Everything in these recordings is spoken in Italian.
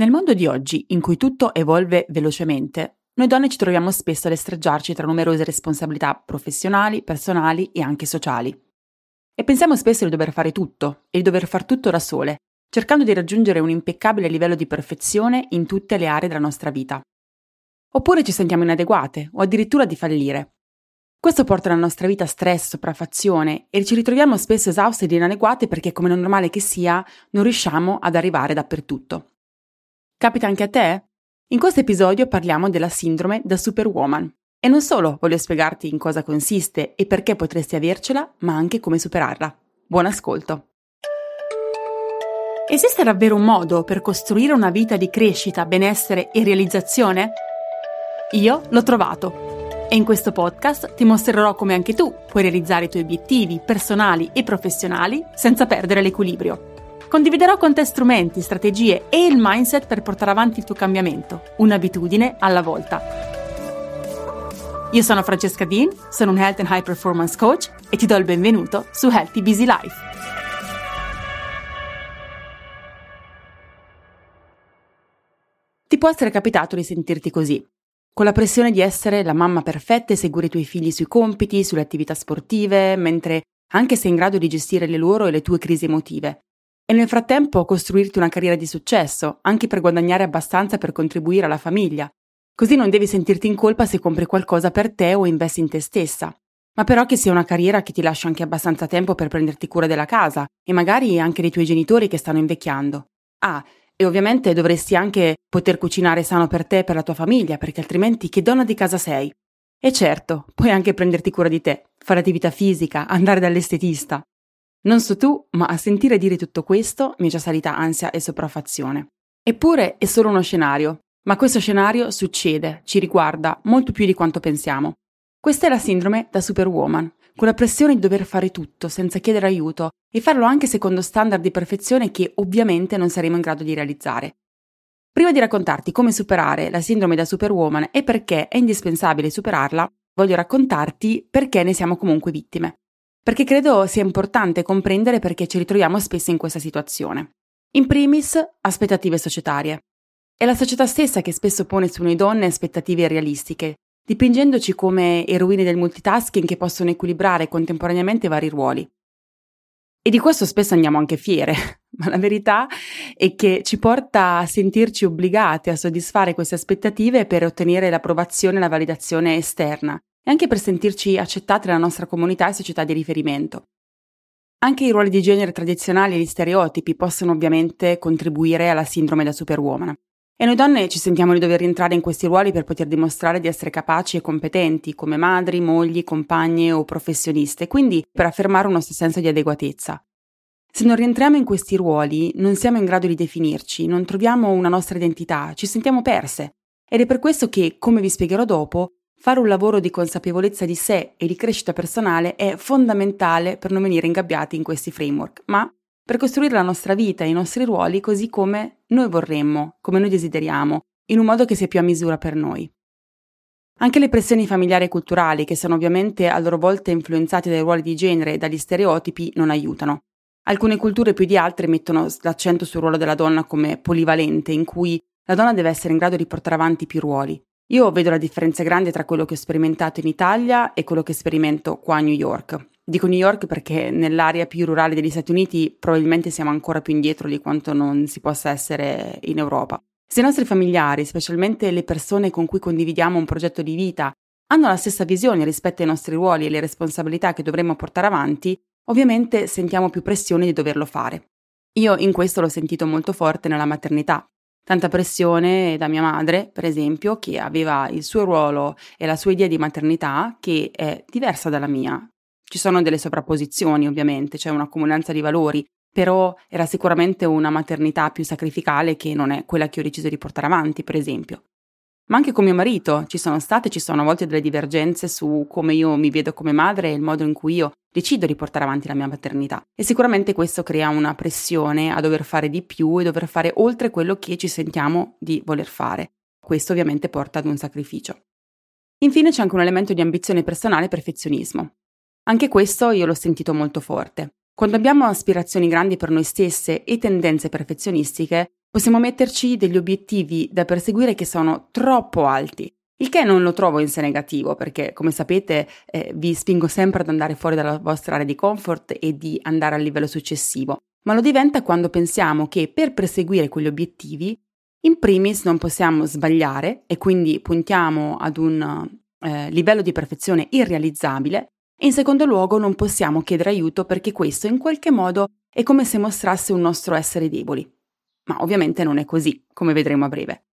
Nel mondo di oggi, in cui tutto evolve velocemente, noi donne ci troviamo spesso ad estreggiarci tra numerose responsabilità professionali, personali e anche sociali. E pensiamo spesso di dover fare tutto e di dover far tutto da sole, cercando di raggiungere un impeccabile livello di perfezione in tutte le aree della nostra vita. Oppure ci sentiamo inadeguate o addirittura di fallire. Questo porta la nostra vita stress, sopraffazione e ci ritroviamo spesso esauste ed inadeguate perché, come normale che sia, non riusciamo ad arrivare dappertutto. Capita anche a te? In questo episodio parliamo della sindrome da superwoman. E non solo voglio spiegarti in cosa consiste e perché potresti avercela, ma anche come superarla. Buon ascolto! Esiste davvero un modo per costruire una vita di crescita, benessere e realizzazione? Io l'ho trovato e in questo podcast ti mostrerò come anche tu puoi realizzare i tuoi obiettivi personali e professionali senza perdere l'equilibrio. Condividerò con te strumenti, strategie e il mindset per portare avanti il tuo cambiamento, un'abitudine alla volta. Io sono Francesca Dean, sono un Health and High Performance Coach e ti do il benvenuto su Healthy Busy Life. Ti può essere capitato di sentirti così, con la pressione di essere la mamma perfetta e seguire i tuoi figli sui compiti, sulle attività sportive, mentre anche sei in grado di gestire le loro e le tue crisi emotive, e nel frattempo costruirti una carriera di successo, anche per guadagnare abbastanza per contribuire alla famiglia. Così non devi sentirti in colpa se compri qualcosa per te o investi in te stessa. Ma però che sia una carriera che ti lascia anche abbastanza tempo per prenderti cura della casa e magari anche dei tuoi genitori che stanno invecchiando. Ah, e ovviamente dovresti anche poter cucinare sano per te e per la tua famiglia, perché altrimenti che donna di casa sei? E certo, puoi anche prenderti cura di te, fare attività fisica, andare dall'estetista. Non so tu, ma a sentire dire tutto questo mi è già salita ansia e sopraffazione. Eppure è solo uno scenario, ma questo scenario succede, ci riguarda molto più di quanto pensiamo. Questa è la sindrome da superwoman, con la pressione di dover fare tutto senza chiedere aiuto e farlo anche secondo standard di perfezione che ovviamente non saremo in grado di realizzare. Prima di raccontarti come superare la sindrome da superwoman e perché è indispensabile superarla, voglio raccontarti perché ne siamo comunque vittime perché credo sia importante comprendere perché ci ritroviamo spesso in questa situazione. In primis, aspettative societarie. È la società stessa che spesso pone su noi donne aspettative irrealistiche, dipingendoci come eroine del multitasking che possono equilibrare contemporaneamente vari ruoli. E di questo spesso andiamo anche fiere, ma la verità è che ci porta a sentirci obbligate a soddisfare queste aspettative per ottenere l'approvazione e la validazione esterna, e anche per sentirci accettate nella nostra comunità e società di riferimento. Anche i ruoli di genere tradizionali e gli stereotipi possono ovviamente contribuire alla sindrome da superwoman. E noi donne ci sentiamo di dover rientrare in questi ruoli per poter dimostrare di essere capaci e competenti come madri, mogli, compagne o professioniste, quindi per affermare un nostro senso di adeguatezza. Se non rientriamo in questi ruoli, non siamo in grado di definirci, non troviamo una nostra identità, ci sentiamo perse. Ed è per questo che, come vi spiegherò dopo, Fare un lavoro di consapevolezza di sé e di crescita personale è fondamentale per non venire ingabbiati in questi framework, ma per costruire la nostra vita e i nostri ruoli così come noi vorremmo, come noi desideriamo, in un modo che sia più a misura per noi. Anche le pressioni familiari e culturali, che sono ovviamente a loro volta influenzate dai ruoli di genere e dagli stereotipi, non aiutano. Alcune culture più di altre mettono l'accento sul ruolo della donna come polivalente, in cui la donna deve essere in grado di portare avanti più ruoli. Io vedo la differenza grande tra quello che ho sperimentato in Italia e quello che sperimento qua a New York. Dico New York perché nell'area più rurale degli Stati Uniti probabilmente siamo ancora più indietro di quanto non si possa essere in Europa. Se i nostri familiari, specialmente le persone con cui condividiamo un progetto di vita, hanno la stessa visione rispetto ai nostri ruoli e le responsabilità che dovremmo portare avanti, ovviamente sentiamo più pressione di doverlo fare. Io in questo l'ho sentito molto forte nella maternità, tanta pressione da mia madre, per esempio, che aveva il suo ruolo e la sua idea di maternità che è diversa dalla mia. Ci sono delle sovrapposizioni, ovviamente, c'è una comunanza di valori, però era sicuramente una maternità più sacrificale che non è quella che ho deciso di portare avanti, per esempio ma anche con mio marito ci sono state, ci sono a volte delle divergenze su come io mi vedo come madre e il modo in cui io decido di portare avanti la mia maternità. E sicuramente questo crea una pressione a dover fare di più e dover fare oltre quello che ci sentiamo di voler fare. Questo ovviamente porta ad un sacrificio. Infine c'è anche un elemento di ambizione personale e perfezionismo. Anche questo io l'ho sentito molto forte. Quando abbiamo aspirazioni grandi per noi stesse e tendenze perfezionistiche, Possiamo metterci degli obiettivi da perseguire che sono troppo alti, il che non lo trovo in sé negativo perché, come sapete, eh, vi spingo sempre ad andare fuori dalla vostra area di comfort e di andare al livello successivo, ma lo diventa quando pensiamo che per perseguire quegli obiettivi, in primis non possiamo sbagliare e quindi puntiamo ad un eh, livello di perfezione irrealizzabile e in secondo luogo non possiamo chiedere aiuto perché questo in qualche modo è come se mostrasse un nostro essere deboli. Ma ovviamente non è così, come vedremo a breve.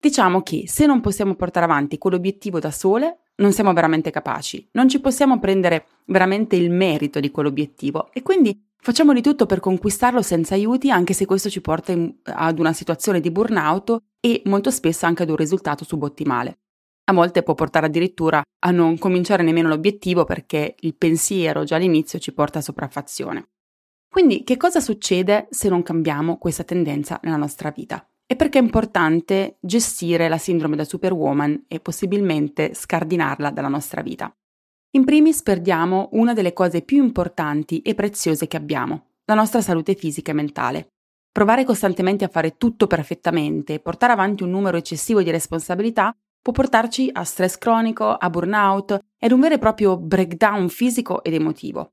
Diciamo che se non possiamo portare avanti quell'obiettivo da sole, non siamo veramente capaci, non ci possiamo prendere veramente il merito di quell'obiettivo e quindi facciamo di tutto per conquistarlo senza aiuti, anche se questo ci porta in, ad una situazione di burnout e molto spesso anche ad un risultato subottimale. A volte può portare addirittura a non cominciare nemmeno l'obiettivo perché il pensiero già all'inizio ci porta a sopraffazione. Quindi che cosa succede se non cambiamo questa tendenza nella nostra vita? E perché è importante gestire la sindrome da superwoman e possibilmente scardinarla dalla nostra vita. In primis perdiamo una delle cose più importanti e preziose che abbiamo, la nostra salute fisica e mentale. Provare costantemente a fare tutto perfettamente e portare avanti un numero eccessivo di responsabilità può portarci a stress cronico, a burnout e ad un vero e proprio breakdown fisico ed emotivo.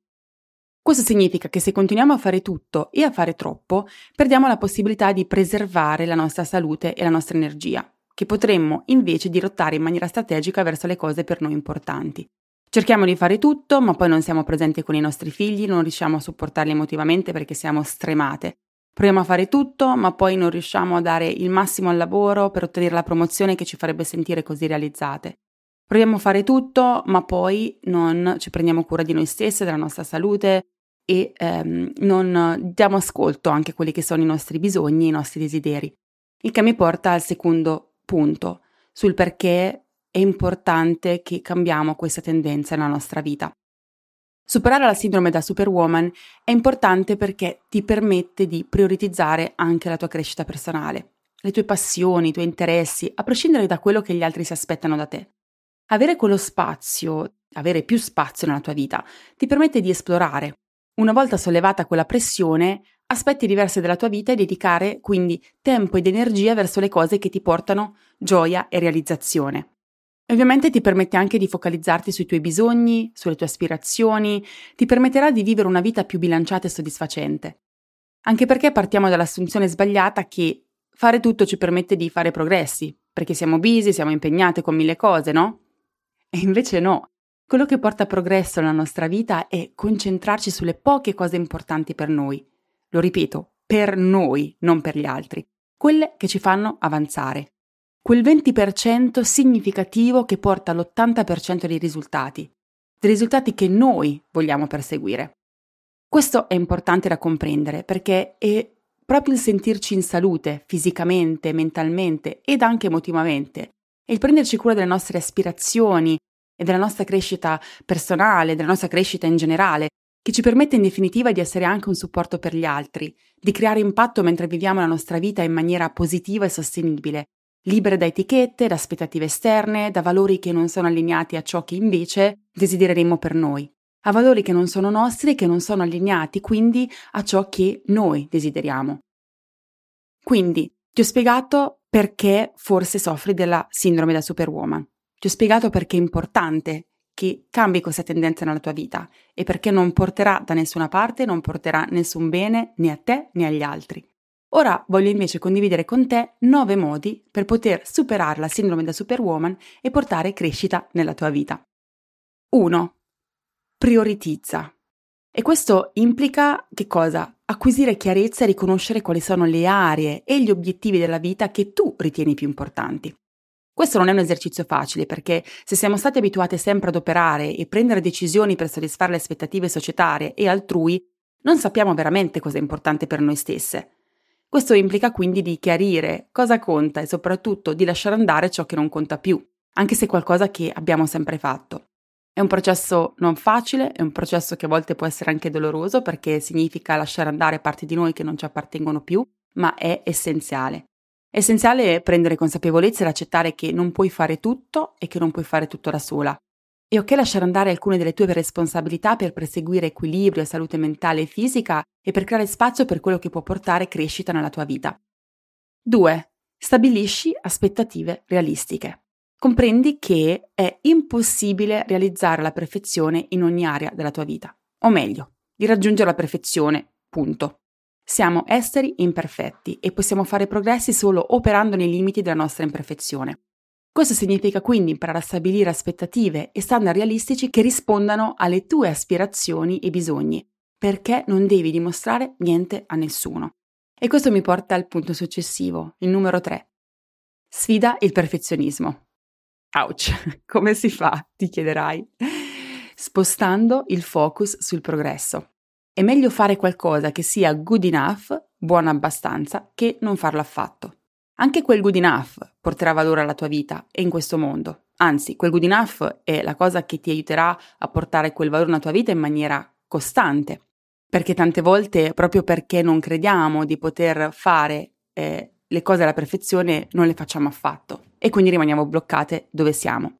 Questo significa che se continuiamo a fare tutto e a fare troppo, perdiamo la possibilità di preservare la nostra salute e la nostra energia, che potremmo invece dirottare in maniera strategica verso le cose per noi importanti. Cerchiamo di fare tutto, ma poi non siamo presenti con i nostri figli, non riusciamo a supportarli emotivamente perché siamo stremate. Proviamo a fare tutto, ma poi non riusciamo a dare il massimo al lavoro per ottenere la promozione che ci farebbe sentire così realizzate. Proviamo a fare tutto, ma poi non ci prendiamo cura di noi stesse, della nostra salute, e ehm, non diamo ascolto anche a quelli che sono i nostri bisogni, i nostri desideri. Il che mi porta al secondo punto, sul perché è importante che cambiamo questa tendenza nella nostra vita. Superare la sindrome da superwoman è importante perché ti permette di prioritizzare anche la tua crescita personale, le tue passioni, i tuoi interessi, a prescindere da quello che gli altri si aspettano da te. Avere quello spazio, avere più spazio nella tua vita, ti permette di esplorare, una volta sollevata quella pressione, aspetti diversi della tua vita e dedicare quindi tempo ed energia verso le cose che ti portano gioia e realizzazione. Ovviamente ti permette anche di focalizzarti sui tuoi bisogni, sulle tue aspirazioni, ti permetterà di vivere una vita più bilanciata e soddisfacente. Anche perché partiamo dall'assunzione sbagliata che fare tutto ci permette di fare progressi, perché siamo busy, siamo impegnate con mille cose, no? E invece no, quello che porta progresso nella nostra vita è concentrarci sulle poche cose importanti per noi. Lo ripeto, per noi, non per gli altri. Quelle che ci fanno avanzare. Quel 20% significativo che porta all'80% dei risultati. Dei risultati che noi vogliamo perseguire. Questo è importante da comprendere perché è proprio il sentirci in salute, fisicamente, mentalmente ed anche emotivamente, e il prenderci cura delle nostre aspirazioni, e della nostra crescita personale, della nostra crescita in generale, che ci permette in definitiva di essere anche un supporto per gli altri, di creare impatto mentre viviamo la nostra vita in maniera positiva e sostenibile, libere da etichette, da aspettative esterne, da valori che non sono allineati a ciò che invece desidereremo per noi, a valori che non sono nostri e che non sono allineati quindi a ciò che noi desideriamo. Quindi ti ho spiegato perché forse soffri della sindrome da superwoman. Ti ho spiegato perché è importante che cambi questa tendenza nella tua vita e perché non porterà da nessuna parte, non porterà nessun bene né a te né agli altri. Ora voglio invece condividere con te nove modi per poter superare la sindrome da superwoman e portare crescita nella tua vita. 1. Prioritizza. E questo implica che cosa? Acquisire chiarezza e riconoscere quali sono le aree e gli obiettivi della vita che tu ritieni più importanti. Questo non è un esercizio facile perché se siamo stati abituati sempre ad operare e prendere decisioni per soddisfare le aspettative societarie e altrui, non sappiamo veramente cosa è importante per noi stesse. Questo implica quindi di chiarire cosa conta e soprattutto di lasciare andare ciò che non conta più, anche se è qualcosa che abbiamo sempre fatto. È un processo non facile, è un processo che a volte può essere anche doloroso perché significa lasciare andare parti di noi che non ci appartengono più, ma è essenziale. È essenziale prendere consapevolezza ed accettare che non puoi fare tutto e che non puoi fare tutto da sola. È ok lasciare andare alcune delle tue responsabilità per perseguire equilibrio salute mentale e fisica e per creare spazio per quello che può portare crescita nella tua vita. 2. Stabilisci aspettative realistiche. Comprendi che è impossibile realizzare la perfezione in ogni area della tua vita, o meglio, di raggiungere la perfezione, punto. Siamo esseri imperfetti e possiamo fare progressi solo operando nei limiti della nostra imperfezione. Questo significa quindi imparare a stabilire aspettative e standard realistici che rispondano alle tue aspirazioni e bisogni, perché non devi dimostrare niente a nessuno. E questo mi porta al punto successivo, il numero 3. Sfida il perfezionismo. Ouch, come si fa? ti chiederai. Spostando il focus sul progresso. È meglio fare qualcosa che sia good enough, buono abbastanza, che non farlo affatto. Anche quel good enough porterà valore alla tua vita e in questo mondo. Anzi, quel good enough è la cosa che ti aiuterà a portare quel valore nella tua vita in maniera costante. Perché tante volte, proprio perché non crediamo di poter fare eh, le cose alla perfezione, non le facciamo affatto e quindi rimaniamo bloccate dove siamo.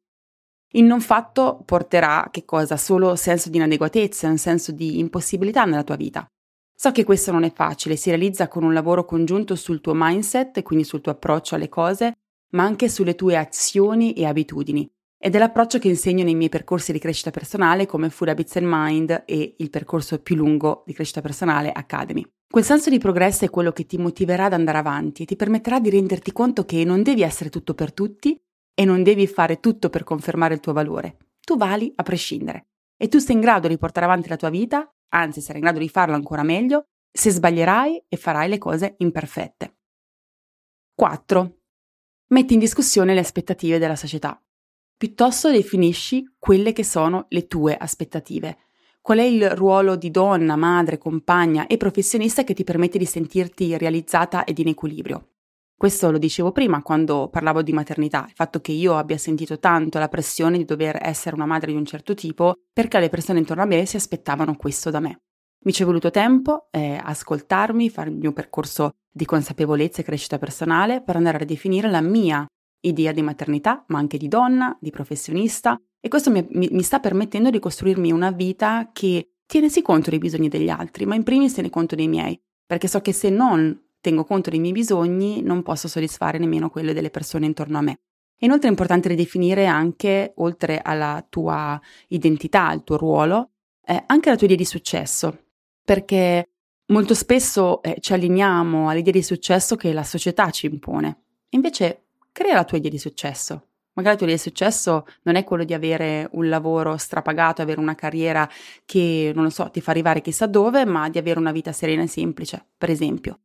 Il non fatto porterà che cosa? Solo senso di inadeguatezza, un senso di impossibilità nella tua vita. So che questo non è facile, si realizza con un lavoro congiunto sul tuo mindset, quindi sul tuo approccio alle cose, ma anche sulle tue azioni e abitudini. Ed è l'approccio che insegno nei miei percorsi di crescita personale come Food Habits and Mind e il percorso più lungo di crescita personale Academy. Quel senso di progresso è quello che ti motiverà ad andare avanti e ti permetterà di renderti conto che non devi essere tutto per tutti e non devi fare tutto per confermare il tuo valore. Tu vali a prescindere e tu sei in grado di portare avanti la tua vita anzi sarai in grado di farlo ancora meglio se sbaglierai e farai le cose imperfette. 4. Metti in discussione le aspettative della società. Piuttosto definisci quelle che sono le tue aspettative. Qual è il ruolo di donna, madre, compagna e professionista che ti permette di sentirti realizzata ed in equilibrio? Questo lo dicevo prima quando parlavo di maternità, il fatto che io abbia sentito tanto la pressione di dover essere una madre di un certo tipo perché le persone intorno a me si aspettavano questo da me. Mi ci è voluto tempo eh, ascoltarmi, fare il mio percorso di consapevolezza e crescita personale per andare a definire la mia idea di maternità, ma anche di donna, di professionista e questo mi, mi, mi sta permettendo di costruirmi una vita che tiene sì conto dei bisogni degli altri, ma in primis tiene conto dei miei, perché so che se non tengo conto dei miei bisogni, non posso soddisfare nemmeno quelli delle persone intorno a me. Inoltre è importante ridefinire anche, oltre alla tua identità, al tuo ruolo, eh, anche la tua idea di successo, perché molto spesso eh, ci allineiamo all'idea di successo che la società ci impone. Invece crea la tua idea di successo. Magari la tua idea di successo non è quello di avere un lavoro strapagato, avere una carriera che, non lo so, ti fa arrivare chissà dove, ma di avere una vita serena e semplice, per esempio.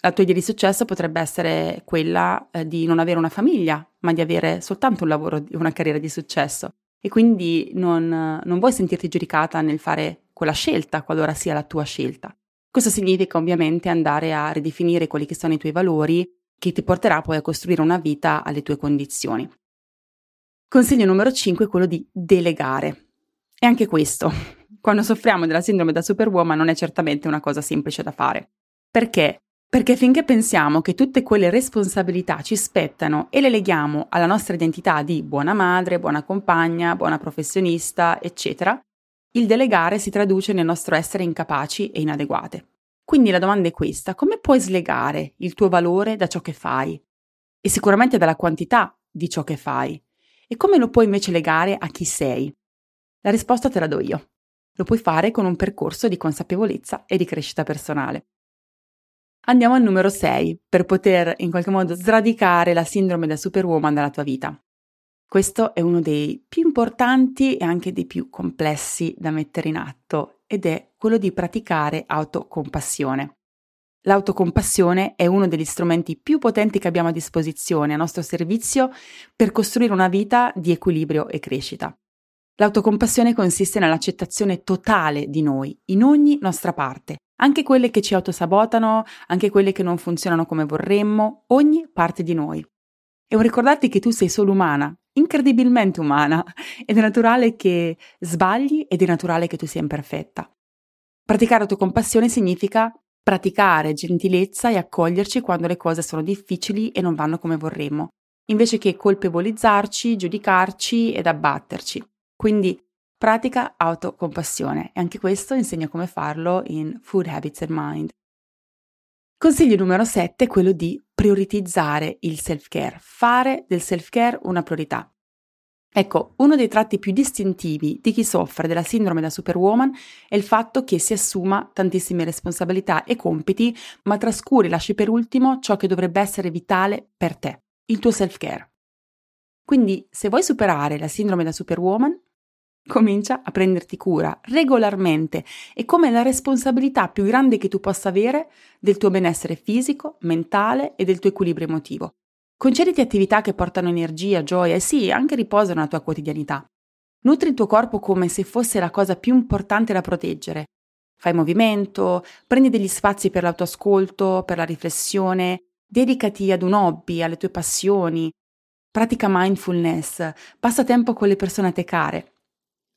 La tua idea di successo potrebbe essere quella eh, di non avere una famiglia, ma di avere soltanto un lavoro, una carriera di successo. E quindi non, non vuoi sentirti giudicata nel fare quella scelta, qualora sia la tua scelta. Questo significa ovviamente andare a ridefinire quelli che sono i tuoi valori, che ti porterà poi a costruire una vita alle tue condizioni. Consiglio numero 5 è quello di delegare. E anche questo, quando soffriamo della sindrome da superwoman, non è certamente una cosa semplice da fare. Perché perché finché pensiamo che tutte quelle responsabilità ci spettano e le leghiamo alla nostra identità di buona madre, buona compagna, buona professionista, eccetera, il delegare si traduce nel nostro essere incapaci e inadeguate. Quindi la domanda è questa, come puoi slegare il tuo valore da ciò che fai? E sicuramente dalla quantità di ciò che fai. E come lo puoi invece legare a chi sei? La risposta te la do io. Lo puoi fare con un percorso di consapevolezza e di crescita personale. Andiamo al numero 6 per poter in qualche modo sradicare la sindrome da superwoman dalla tua vita. Questo è uno dei più importanti e anche dei più complessi da mettere in atto ed è quello di praticare autocompassione. L'autocompassione è uno degli strumenti più potenti che abbiamo a disposizione, a nostro servizio, per costruire una vita di equilibrio e crescita. L'autocompassione consiste nell'accettazione totale di noi, in ogni nostra parte, anche quelle che ci autosabotano, anche quelle che non funzionano come vorremmo, ogni parte di noi. E un ricordarti che tu sei solo umana, incredibilmente umana, ed è naturale che sbagli ed è naturale che tu sia imperfetta. Praticare autocompassione significa praticare gentilezza e accoglierci quando le cose sono difficili e non vanno come vorremmo, invece che colpevolizzarci, giudicarci ed abbatterci. Quindi pratica autocompassione e anche questo insegna come farlo in Food Habits and Mind. Consiglio numero 7 è quello di prioritizzare il self-care, fare del self-care una priorità. Ecco, uno dei tratti più distintivi di chi soffre della sindrome da superwoman è il fatto che si assuma tantissime responsabilità e compiti, ma trascuri e lasci per ultimo ciò che dovrebbe essere vitale per te, il tuo self-care. Quindi, se vuoi superare la sindrome da superwoman, comincia a prenderti cura regolarmente e come la responsabilità più grande che tu possa avere del tuo benessere fisico, mentale e del tuo equilibrio emotivo. Concediti attività che portano energia, gioia e sì, anche riposo nella tua quotidianità. Nutri il tuo corpo come se fosse la cosa più importante da proteggere. Fai movimento, prendi degli spazi per l'autoascolto, per la riflessione, dedicati ad un hobby, alle tue passioni, pratica mindfulness, passa tempo con le persone a te care.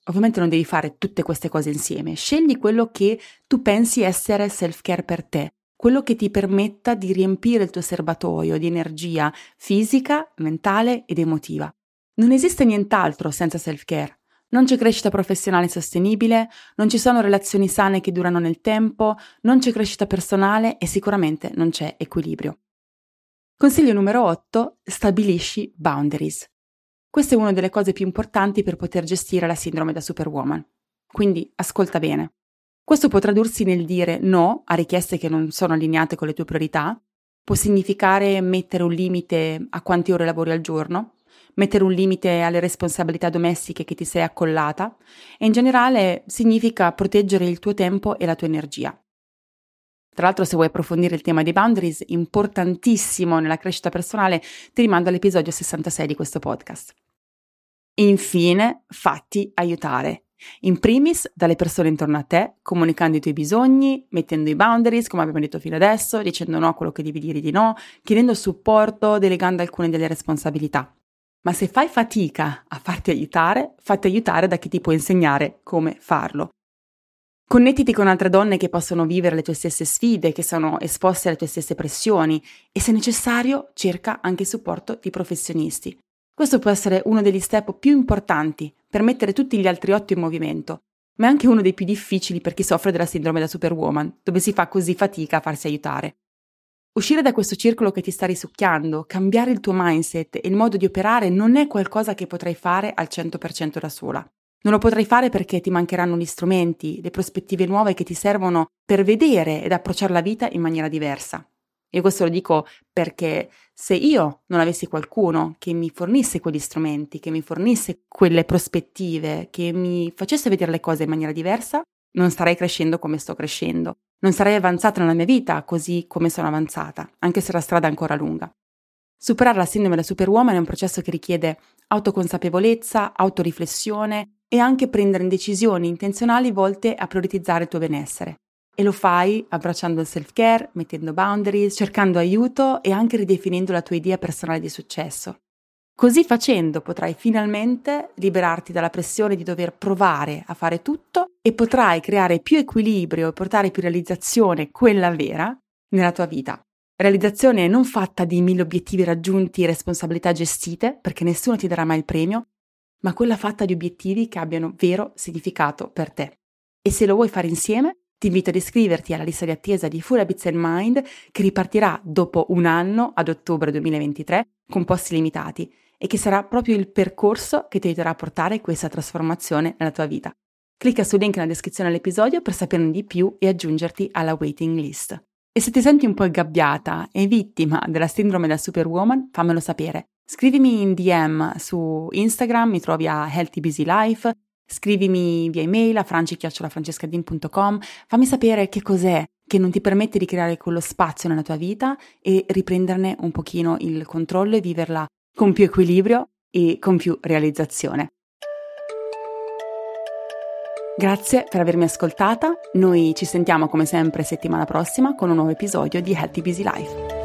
Ovviamente non devi fare tutte queste cose insieme, scegli quello che tu pensi essere self-care per te quello che ti permetta di riempire il tuo serbatoio di energia fisica, mentale ed emotiva. Non esiste nient'altro senza self-care. Non c'è crescita professionale sostenibile, non ci sono relazioni sane che durano nel tempo, non c'è crescita personale e sicuramente non c'è equilibrio. Consiglio numero 8. Stabilisci boundaries. Questa è una delle cose più importanti per poter gestire la sindrome da superwoman. Quindi ascolta bene. Questo può tradursi nel dire no a richieste che non sono allineate con le tue priorità, può significare mettere un limite a quante ore lavori al giorno, mettere un limite alle responsabilità domestiche che ti sei accollata e in generale significa proteggere il tuo tempo e la tua energia. Tra l'altro, se vuoi approfondire il tema dei boundaries, importantissimo nella crescita personale, ti rimando all'episodio 66 di questo podcast. Infine, fatti aiutare. In primis dalle persone intorno a te, comunicando i tuoi bisogni, mettendo i boundaries, come abbiamo detto fino adesso, dicendo no a quello che devi dire di no, chiedendo supporto, delegando alcune delle responsabilità. Ma se fai fatica a farti aiutare, fatti aiutare da chi ti può insegnare come farlo. Connettiti con altre donne che possono vivere le tue stesse sfide, che sono esposte alle tue stesse pressioni e se necessario cerca anche supporto di professionisti. Questo può essere uno degli step più importanti per mettere tutti gli altri otto in movimento, ma è anche uno dei più difficili per chi soffre della sindrome da superwoman, dove si fa così fatica a farsi aiutare. Uscire da questo circolo che ti sta risucchiando, cambiare il tuo mindset e il modo di operare non è qualcosa che potrai fare al 100% da sola. Non lo potrai fare perché ti mancheranno gli strumenti, le prospettive nuove che ti servono per vedere ed approcciare la vita in maniera diversa. E questo lo dico perché se io non avessi qualcuno che mi fornisse quegli strumenti, che mi fornisse quelle prospettive, che mi facesse vedere le cose in maniera diversa, non starei crescendo come sto crescendo. Non sarei avanzata nella mia vita così come sono avanzata, anche se la strada è ancora lunga. Superare la sindrome da superwoman è un processo che richiede autoconsapevolezza, autoriflessione e anche prendere decisioni intenzionali volte a prioritizzare il tuo benessere. E lo fai abbracciando il self-care, mettendo boundaries, cercando aiuto e anche ridefinendo la tua idea personale di successo. Così facendo potrai finalmente liberarti dalla pressione di dover provare a fare tutto e potrai creare più equilibrio e portare più realizzazione, quella vera, nella tua vita. Realizzazione non fatta di mille obiettivi raggiunti e responsabilità gestite, perché nessuno ti darà mai il premio, ma quella fatta di obiettivi che abbiano vero significato per te. E se lo vuoi fare insieme, ti invito ad iscriverti alla lista di attesa di Full Habits and Mind che ripartirà dopo un anno ad ottobre 2023 con posti limitati e che sarà proprio il percorso che ti aiuterà a portare questa trasformazione nella tua vita. Clicca sul link nella descrizione dell'episodio per saperne di più e aggiungerti alla waiting list. E se ti senti un po' ingabbiata e vittima della sindrome da superwoman, fammelo sapere. Scrivimi in DM su Instagram, mi trovi a Healthy Busy Life Scrivimi via email a franci-francescadin.com, fammi sapere che cos'è che non ti permette di creare quello spazio nella tua vita e riprenderne un pochino il controllo e viverla con più equilibrio e con più realizzazione. Grazie per avermi ascoltata, noi ci sentiamo come sempre settimana prossima con un nuovo episodio di Healthy Busy Life.